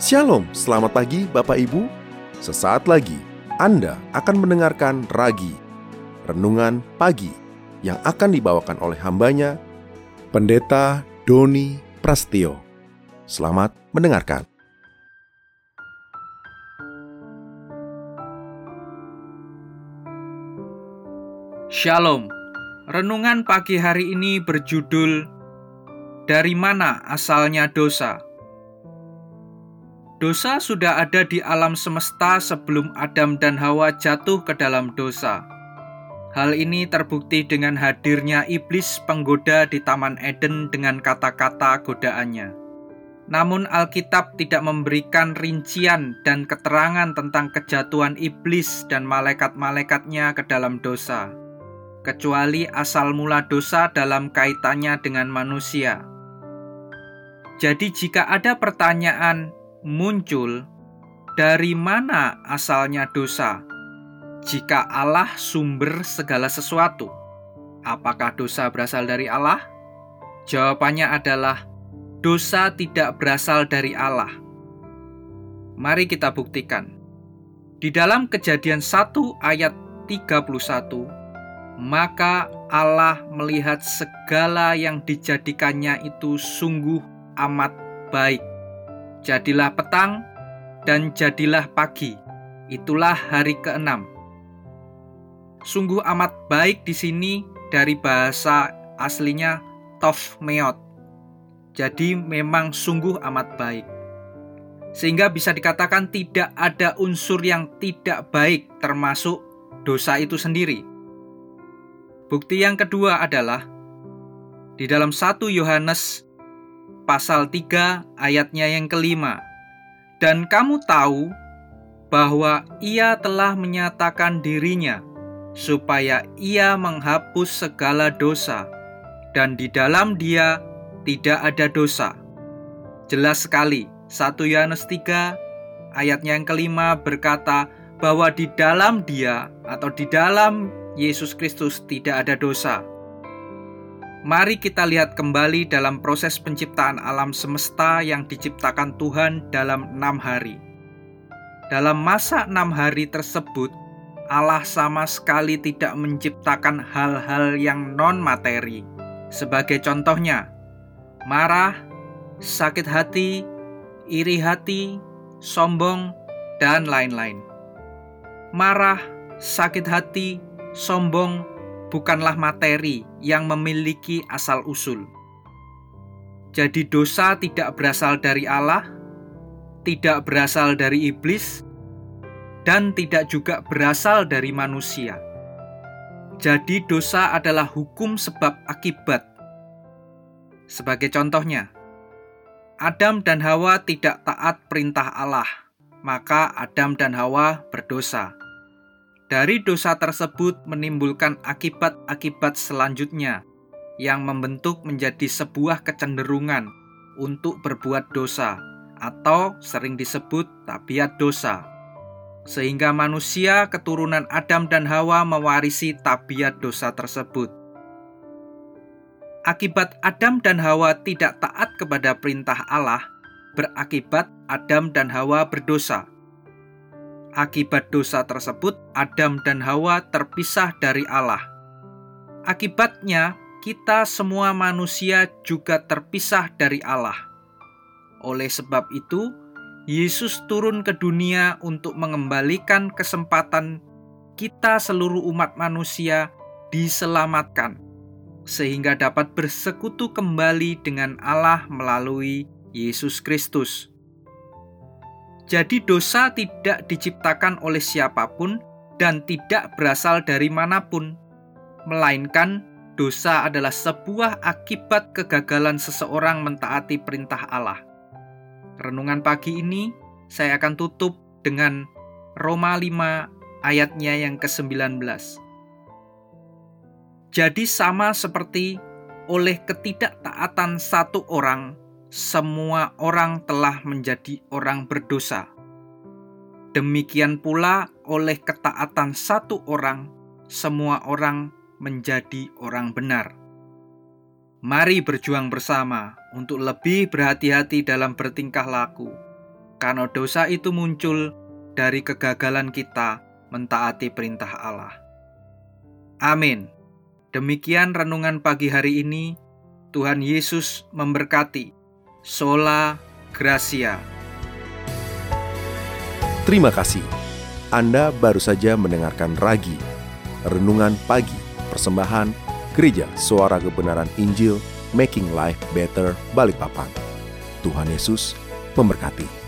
Shalom, selamat pagi Bapak Ibu. Sesaat lagi Anda akan mendengarkan Ragi, Renungan Pagi, yang akan dibawakan oleh hambanya, Pendeta Doni Prastio. Selamat mendengarkan. Shalom. Renungan pagi hari ini berjudul Dari mana asalnya dosa? Dosa sudah ada di alam semesta sebelum Adam dan Hawa jatuh ke dalam dosa. Hal ini terbukti dengan hadirnya iblis penggoda di Taman Eden dengan kata-kata godaannya. Namun Alkitab tidak memberikan rincian dan keterangan tentang kejatuhan iblis dan malaikat-malaikatnya ke dalam dosa kecuali asal mula dosa dalam kaitannya dengan manusia. Jadi, jika ada pertanyaan muncul, dari mana asalnya dosa? Jika Allah sumber segala sesuatu, apakah dosa berasal dari Allah? Jawabannya adalah dosa tidak berasal dari Allah. Mari kita buktikan. Di dalam Kejadian 1 ayat 31 maka Allah melihat segala yang dijadikannya itu sungguh amat baik. Jadilah petang dan jadilah pagi. Itulah hari keenam. Sungguh amat baik di sini dari bahasa aslinya tof meot. Jadi memang sungguh amat baik. Sehingga bisa dikatakan tidak ada unsur yang tidak baik termasuk dosa itu sendiri. Bukti yang kedua adalah di dalam 1 Yohanes pasal 3 ayatnya yang kelima. Dan kamu tahu bahwa ia telah menyatakan dirinya supaya ia menghapus segala dosa dan di dalam dia tidak ada dosa. Jelas sekali, 1 Yohanes 3 ayatnya yang kelima berkata bahwa di dalam dia atau di dalam Yesus Kristus tidak ada dosa. Mari kita lihat kembali dalam proses penciptaan alam semesta yang diciptakan Tuhan dalam enam hari. Dalam masa enam hari tersebut, Allah sama sekali tidak menciptakan hal-hal yang non-materi. Sebagai contohnya, marah, sakit hati, iri hati, sombong, dan lain-lain. Marah, sakit hati, sombong bukanlah materi yang memiliki asal-usul. Jadi, dosa tidak berasal dari Allah, tidak berasal dari iblis, dan tidak juga berasal dari manusia. Jadi, dosa adalah hukum sebab akibat. Sebagai contohnya, Adam dan Hawa tidak taat perintah Allah, maka Adam dan Hawa berdosa dari dosa tersebut menimbulkan akibat-akibat selanjutnya yang membentuk menjadi sebuah kecenderungan untuk berbuat dosa atau sering disebut tabiat dosa. Sehingga manusia keturunan Adam dan Hawa mewarisi tabiat dosa tersebut. Akibat Adam dan Hawa tidak taat kepada perintah Allah, berakibat Adam dan Hawa berdosa Akibat dosa tersebut, Adam dan Hawa terpisah dari Allah. Akibatnya, kita semua manusia juga terpisah dari Allah. Oleh sebab itu, Yesus turun ke dunia untuk mengembalikan kesempatan kita seluruh umat manusia diselamatkan, sehingga dapat bersekutu kembali dengan Allah melalui Yesus Kristus. Jadi dosa tidak diciptakan oleh siapa pun dan tidak berasal dari mana pun, melainkan dosa adalah sebuah akibat kegagalan seseorang mentaati perintah Allah. Renungan pagi ini saya akan tutup dengan Roma 5 ayatnya yang ke-19. Jadi sama seperti oleh ketidaktaatan satu orang semua orang telah menjadi orang berdosa. Demikian pula oleh ketaatan satu orang, semua orang menjadi orang benar. Mari berjuang bersama untuk lebih berhati-hati dalam bertingkah laku, karena dosa itu muncul dari kegagalan kita mentaati perintah Allah. Amin. Demikian renungan pagi hari ini. Tuhan Yesus memberkati. Sola Gracia. Terima kasih. Anda baru saja mendengarkan Ragi, Renungan Pagi, Persembahan Gereja Suara Kebenaran Injil, Making Life Better, Balikpapan. Tuhan Yesus memberkati.